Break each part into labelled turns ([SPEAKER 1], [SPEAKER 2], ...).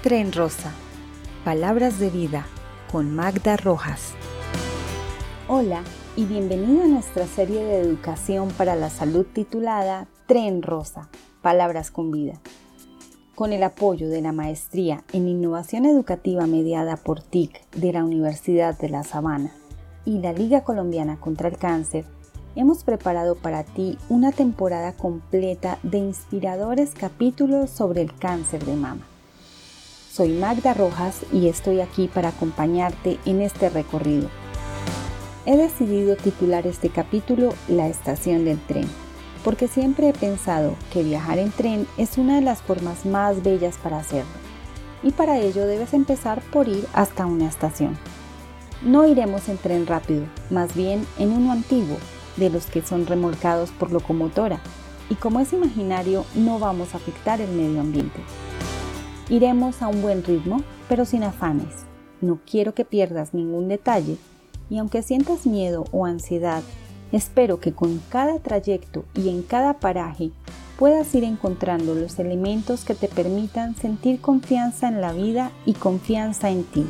[SPEAKER 1] Tren Rosa. Palabras de vida con Magda Rojas. Hola y bienvenido a nuestra serie de educación para la salud titulada Tren Rosa. Palabras con vida. Con el apoyo de la Maestría en Innovación Educativa mediada por TIC de la Universidad de La Sabana y la Liga Colombiana contra el Cáncer, hemos preparado para ti una temporada completa de inspiradores capítulos sobre el cáncer de mama. Soy Magda Rojas y estoy aquí para acompañarte en este recorrido. He decidido titular este capítulo La estación del tren, porque siempre he pensado que viajar en tren es una de las formas más bellas para hacerlo, y para ello debes empezar por ir hasta una estación. No iremos en tren rápido, más bien en uno antiguo, de los que son remolcados por locomotora, y como es imaginario no vamos a afectar el medio ambiente. Iremos a un buen ritmo, pero sin afanes. No quiero que pierdas ningún detalle y aunque sientas miedo o ansiedad, espero que con cada trayecto y en cada paraje puedas ir encontrando los elementos que te permitan sentir confianza en la vida y confianza en ti.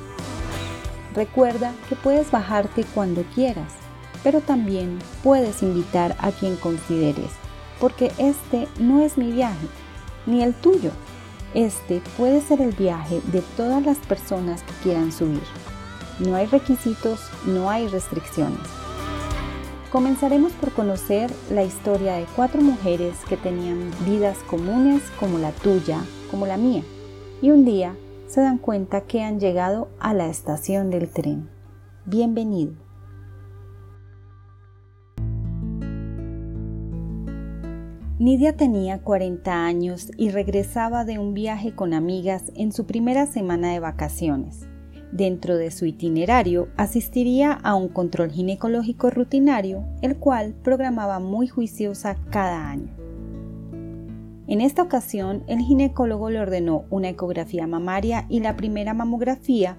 [SPEAKER 1] Recuerda que puedes bajarte cuando quieras pero también puedes invitar a quien consideres, porque este no es mi viaje, ni el tuyo. Este puede ser el viaje de todas las personas que quieran subir. No hay requisitos, no hay restricciones. Comenzaremos por conocer la historia de cuatro mujeres que tenían vidas comunes como la tuya, como la mía, y un día se dan cuenta que han llegado a la estación del tren. Bienvenido. Nidia tenía 40 años y regresaba de un viaje con amigas en su primera semana de vacaciones. Dentro de su itinerario asistiría a un control ginecológico rutinario, el cual programaba muy juiciosa cada año. En esta ocasión, el ginecólogo le ordenó una ecografía mamaria y la primera mamografía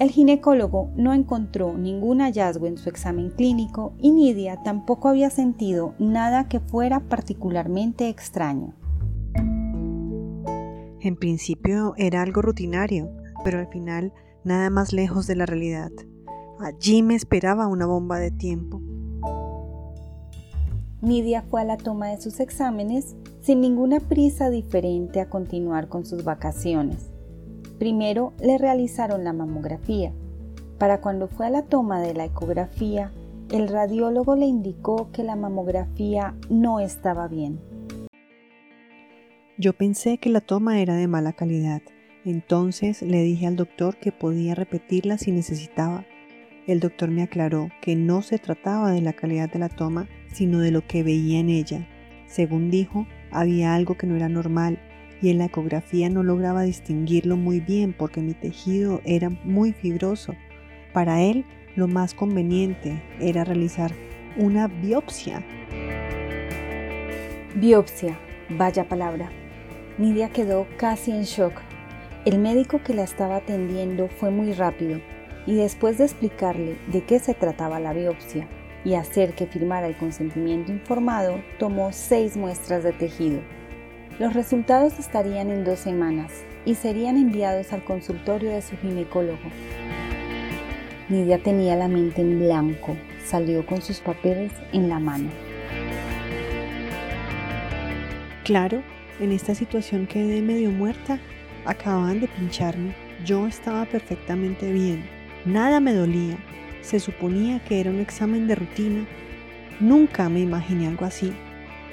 [SPEAKER 1] el ginecólogo no encontró ningún hallazgo en su examen clínico y Nidia tampoco había sentido nada que fuera particularmente extraño.
[SPEAKER 2] En principio era algo rutinario, pero al final nada más lejos de la realidad. Allí me esperaba una bomba de tiempo.
[SPEAKER 1] Nidia fue a la toma de sus exámenes sin ninguna prisa diferente a continuar con sus vacaciones. Primero le realizaron la mamografía. Para cuando fue a la toma de la ecografía, el radiólogo le indicó que la mamografía no estaba bien.
[SPEAKER 2] Yo pensé que la toma era de mala calidad, entonces le dije al doctor que podía repetirla si necesitaba. El doctor me aclaró que no se trataba de la calidad de la toma, sino de lo que veía en ella. Según dijo, había algo que no era normal y en la ecografía no lograba distinguirlo muy bien porque mi tejido era muy fibroso. Para él, lo más conveniente era realizar una biopsia.
[SPEAKER 1] Biopsia, vaya palabra. Nidia quedó casi en shock. El médico que la estaba atendiendo fue muy rápido y después de explicarle de qué se trataba la biopsia y hacer que firmara el consentimiento informado, tomó seis muestras de tejido los resultados estarían en dos semanas y serían enviados al consultorio de su ginecólogo. Nidia tenía la mente en blanco, salió con sus papeles en la mano.
[SPEAKER 2] Claro, en esta situación quedé medio muerta. Acababan de pincharme. Yo estaba perfectamente bien. Nada me dolía. Se suponía que era un examen de rutina. Nunca me imaginé algo así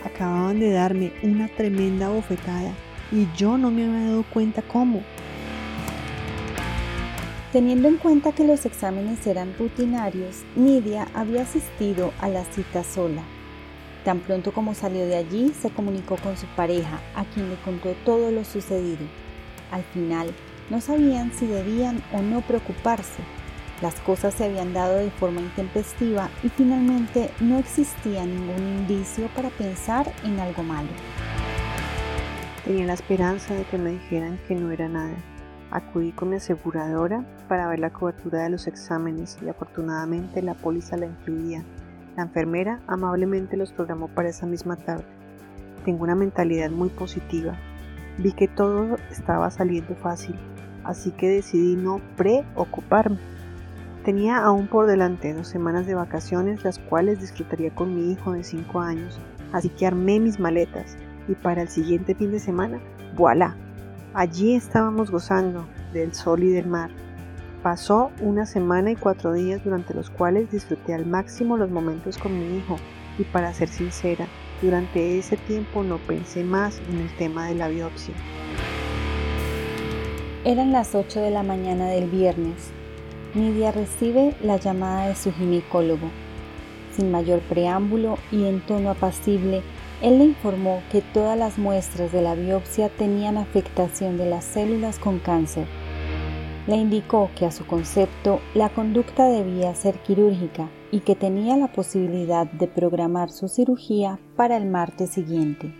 [SPEAKER 2] acababan de darme una tremenda bofetada y yo no me había dado cuenta cómo.
[SPEAKER 1] Teniendo en cuenta que los exámenes eran rutinarios, Nidia había asistido a la cita sola. Tan pronto como salió de allí, se comunicó con su pareja, a quien le contó todo lo sucedido. Al final, no sabían si debían o no preocuparse, las cosas se habían dado de forma intempestiva y finalmente no existía ningún indicio para pensar en algo malo.
[SPEAKER 2] Tenía la esperanza de que me dijeran que no era nada. Acudí con mi aseguradora para ver la cobertura de los exámenes y afortunadamente la póliza la incluía. La enfermera amablemente los programó para esa misma tarde. Tengo una mentalidad muy positiva. Vi que todo estaba saliendo fácil, así que decidí no preocuparme. Tenía aún por delante dos semanas de vacaciones, las cuales disfrutaría con mi hijo de 5 años, así que armé mis maletas y para el siguiente fin de semana, voilà, allí estábamos gozando del sol y del mar. Pasó una semana y cuatro días durante los cuales disfruté al máximo los momentos con mi hijo y para ser sincera, durante ese tiempo no pensé más en el tema de la biopsia.
[SPEAKER 1] Eran las 8 de la mañana del viernes. Nidia recibe la llamada de su ginecólogo. Sin mayor preámbulo y en tono apacible, él le informó que todas las muestras de la biopsia tenían afectación de las células con cáncer le indicó que a su concepto la conducta debía ser quirúrgica y que tenía la posibilidad de programar su cirugía para el martes siguiente.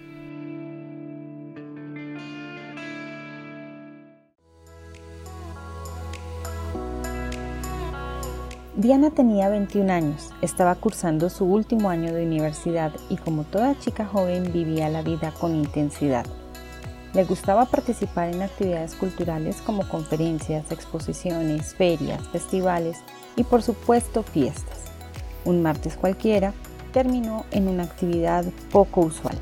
[SPEAKER 1] Diana tenía 21 años, estaba cursando su último año de universidad y como toda chica joven vivía la vida con intensidad. Le gustaba participar en actividades culturales como conferencias, exposiciones, ferias, festivales y por supuesto fiestas. Un martes cualquiera terminó en una actividad poco usual.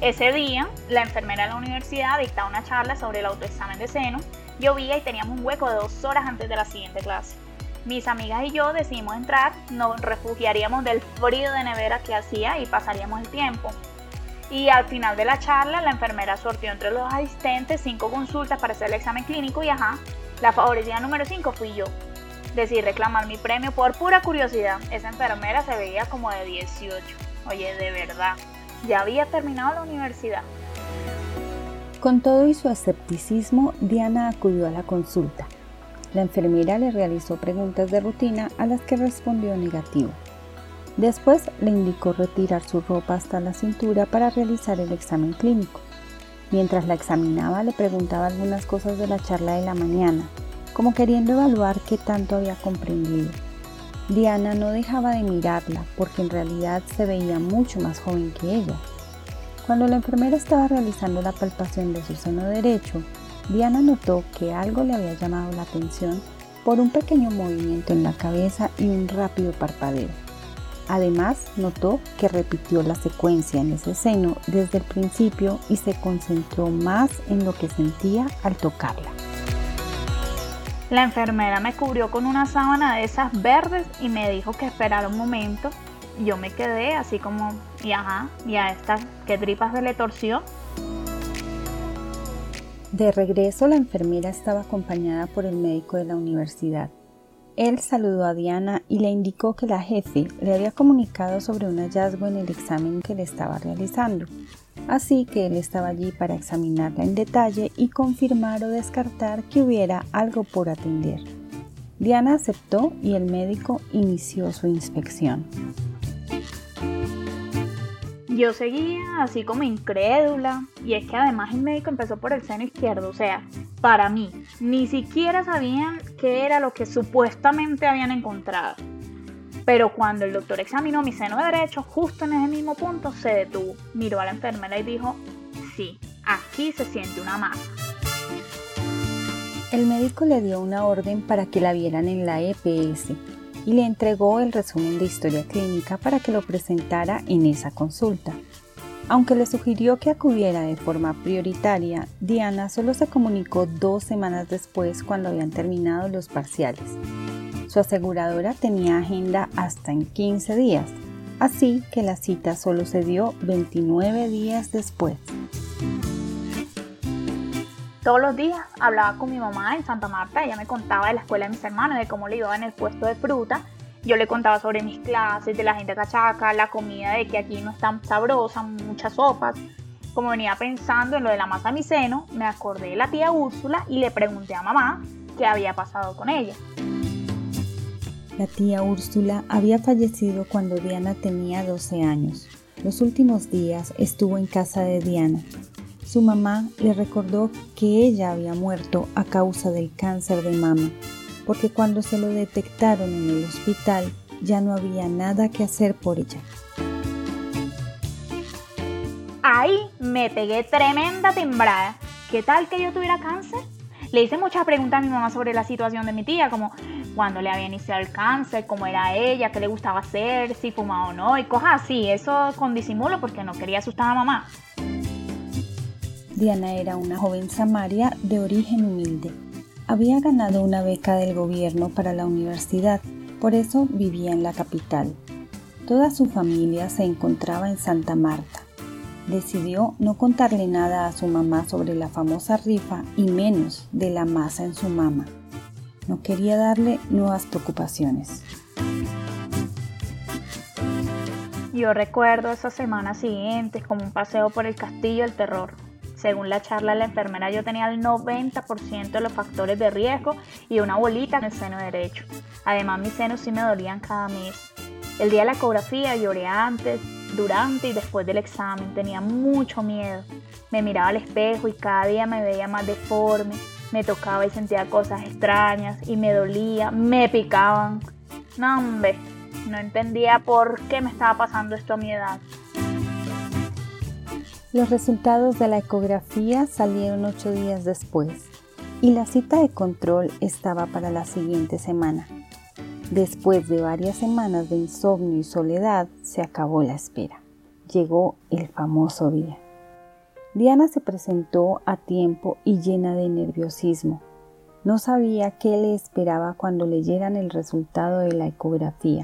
[SPEAKER 3] Ese día, la enfermera de la universidad dictaba una charla sobre el autoexamen de seno. Llovía y teníamos un hueco de dos horas antes de la siguiente clase. Mis amigas y yo decidimos entrar, nos refugiaríamos del frío de nevera que hacía y pasaríamos el tiempo. Y al final de la charla, la enfermera sortió entre los asistentes cinco consultas para hacer el examen clínico y ajá, la favorecida número 5 fui yo. Decidí reclamar mi premio por pura curiosidad. Esa enfermera se veía como de 18. Oye, de verdad, ya había terminado la universidad.
[SPEAKER 1] Con todo y su escepticismo, Diana acudió a la consulta. La enfermera le realizó preguntas de rutina a las que respondió negativo. Después le indicó retirar su ropa hasta la cintura para realizar el examen clínico. Mientras la examinaba le preguntaba algunas cosas de la charla de la mañana, como queriendo evaluar qué tanto había comprendido. Diana no dejaba de mirarla porque en realidad se veía mucho más joven que ella. Cuando la enfermera estaba realizando la palpación de su seno derecho, Diana notó que algo le había llamado la atención por un pequeño movimiento en la cabeza y un rápido parpadeo. Además, notó que repitió la secuencia en ese seno desde el principio y se concentró más en lo que sentía al tocarla.
[SPEAKER 3] La enfermera me cubrió con una sábana de esas verdes y me dijo que esperara un momento. Yo me quedé así como, y a estas que tripas se le torció.
[SPEAKER 1] De regreso, la enfermera estaba acompañada por el médico de la universidad. Él saludó a Diana y le indicó que la jefe le había comunicado sobre un hallazgo en el examen que le estaba realizando. Así que él estaba allí para examinarla en detalle y confirmar o descartar que hubiera algo por atender. Diana aceptó y el médico inició su inspección.
[SPEAKER 3] Yo seguía así como incrédula y es que además el médico empezó por el seno izquierdo, o sea, para mí, ni siquiera sabían qué era lo que supuestamente habían encontrado. Pero cuando el doctor examinó mi seno derecho, justo en ese mismo punto se detuvo, miró a la enfermera y dijo, sí, aquí se siente una masa.
[SPEAKER 1] El médico le dio una orden para que la vieran en la EPS y le entregó el resumen de historia clínica para que lo presentara en esa consulta. Aunque le sugirió que acudiera de forma prioritaria, Diana solo se comunicó dos semanas después cuando habían terminado los parciales. Su aseguradora tenía agenda hasta en 15 días, así que la cita solo se dio 29 días después.
[SPEAKER 3] Todos los días hablaba con mi mamá en Santa Marta, ella me contaba de la escuela de mis hermanos, de cómo le iba en el puesto de fruta yo le contaba sobre mis clases, de la gente cachaca, la comida de que aquí no es tan sabrosa, muchas sopas. Como venía pensando en lo de la masa miceno, me acordé de la tía Úrsula y le pregunté a mamá qué había pasado con ella.
[SPEAKER 1] La tía Úrsula había fallecido cuando Diana tenía 12 años. Los últimos días estuvo en casa de Diana. Su mamá le recordó que ella había muerto a causa del cáncer de mama porque cuando se lo detectaron en el hospital ya no había nada que hacer por ella.
[SPEAKER 3] Ahí me pegué tremenda timbrada. ¿Qué tal que yo tuviera cáncer? Le hice muchas preguntas a mi mamá sobre la situación de mi tía, como cuándo le había iniciado el cáncer, cómo era ella, qué le gustaba hacer, si fumaba o no, y cosas así. Eso con disimulo porque no quería asustar a mamá.
[SPEAKER 1] Diana era una joven samaria de origen humilde. Había ganado una beca del gobierno para la universidad, por eso vivía en la capital. Toda su familia se encontraba en Santa Marta decidió no contarle nada a su mamá sobre la famosa rifa y menos de la masa en su mama. No quería darle nuevas preocupaciones.
[SPEAKER 3] Yo recuerdo esas semanas siguientes como un paseo por el castillo del terror. Según la charla de la enfermera, yo tenía el 90% de los factores de riesgo y una bolita en el seno derecho. Además, mis senos sí me dolían cada mes. El día de la ecografía lloré antes, durante y después del examen. Tenía mucho miedo. Me miraba al espejo y cada día me veía más deforme. Me tocaba y sentía cosas extrañas y me dolía, me picaban. No, hombre, no entendía por qué me estaba pasando esto a mi edad.
[SPEAKER 1] Los resultados de la ecografía salieron ocho días después y la cita de control estaba para la siguiente semana. Después de varias semanas de insomnio y soledad, se acabó la espera. Llegó el famoso día. Diana se presentó a tiempo y llena de nerviosismo. No sabía qué le esperaba cuando leyeran el resultado de la ecografía.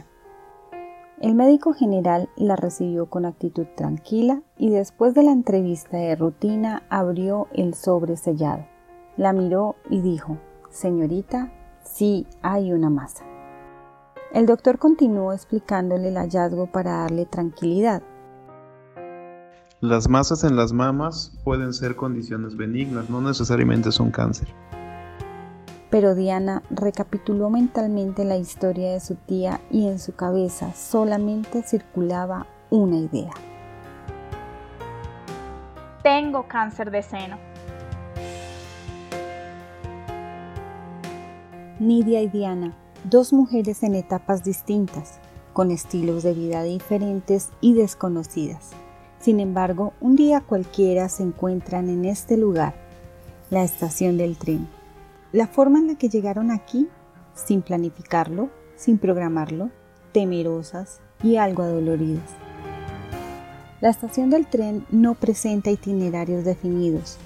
[SPEAKER 1] El médico general la recibió con actitud tranquila y después de la entrevista de rutina abrió el sobre sellado. La miró y dijo, Señorita, sí hay una masa. El doctor continuó explicándole el hallazgo para darle tranquilidad.
[SPEAKER 4] Las masas en las mamas pueden ser condiciones benignas, no necesariamente son cáncer.
[SPEAKER 1] Pero Diana recapituló mentalmente la historia de su tía y en su cabeza solamente circulaba una idea.
[SPEAKER 3] Tengo cáncer de seno.
[SPEAKER 1] Nidia y Diana dos mujeres en etapas distintas, con estilos de vida diferentes y desconocidas. Sin embargo, un día cualquiera se encuentran en este lugar, la estación del tren. La forma en la que llegaron aquí, sin planificarlo, sin programarlo, temerosas y algo adoloridas. La estación del tren no presenta itinerarios definidos,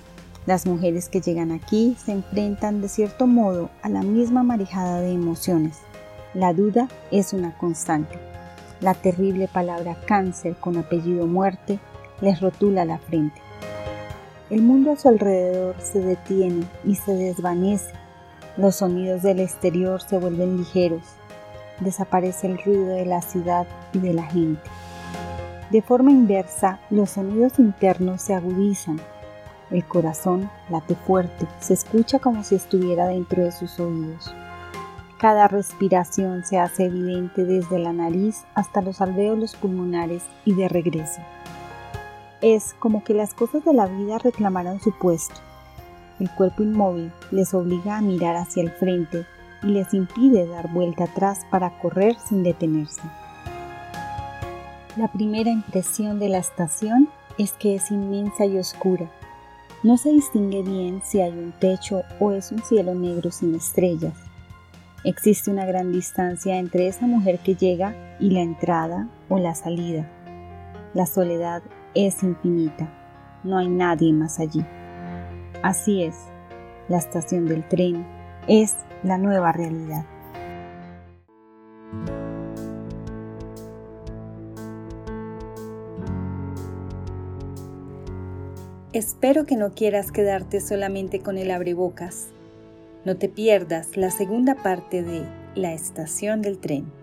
[SPEAKER 1] las mujeres que llegan aquí se enfrentan de cierto modo a la misma marejada de emociones. La duda es una constante. La terrible palabra cáncer con apellido muerte les rotula la frente. El mundo a su alrededor se detiene y se desvanece. Los sonidos del exterior se vuelven ligeros. Desaparece el ruido de la ciudad y de la gente. De forma inversa, los sonidos internos se agudizan el corazón late fuerte, se escucha como si estuviera dentro de sus oídos. Cada respiración se hace evidente desde la nariz hasta los alvéolos pulmonares y de regreso. Es como que las cosas de la vida reclamaran su puesto. El cuerpo inmóvil les obliga a mirar hacia el frente y les impide dar vuelta atrás para correr sin detenerse. La primera impresión de la estación es que es inmensa y oscura, no se distingue bien si hay un techo o es un cielo negro sin estrellas. Existe una gran distancia entre esa mujer que llega y la entrada o la salida. La soledad es infinita. No hay nadie más allí. Así es, la estación del tren es la nueva realidad. Espero que no quieras quedarte solamente con el abrebocas. No te pierdas la segunda parte de La estación del tren.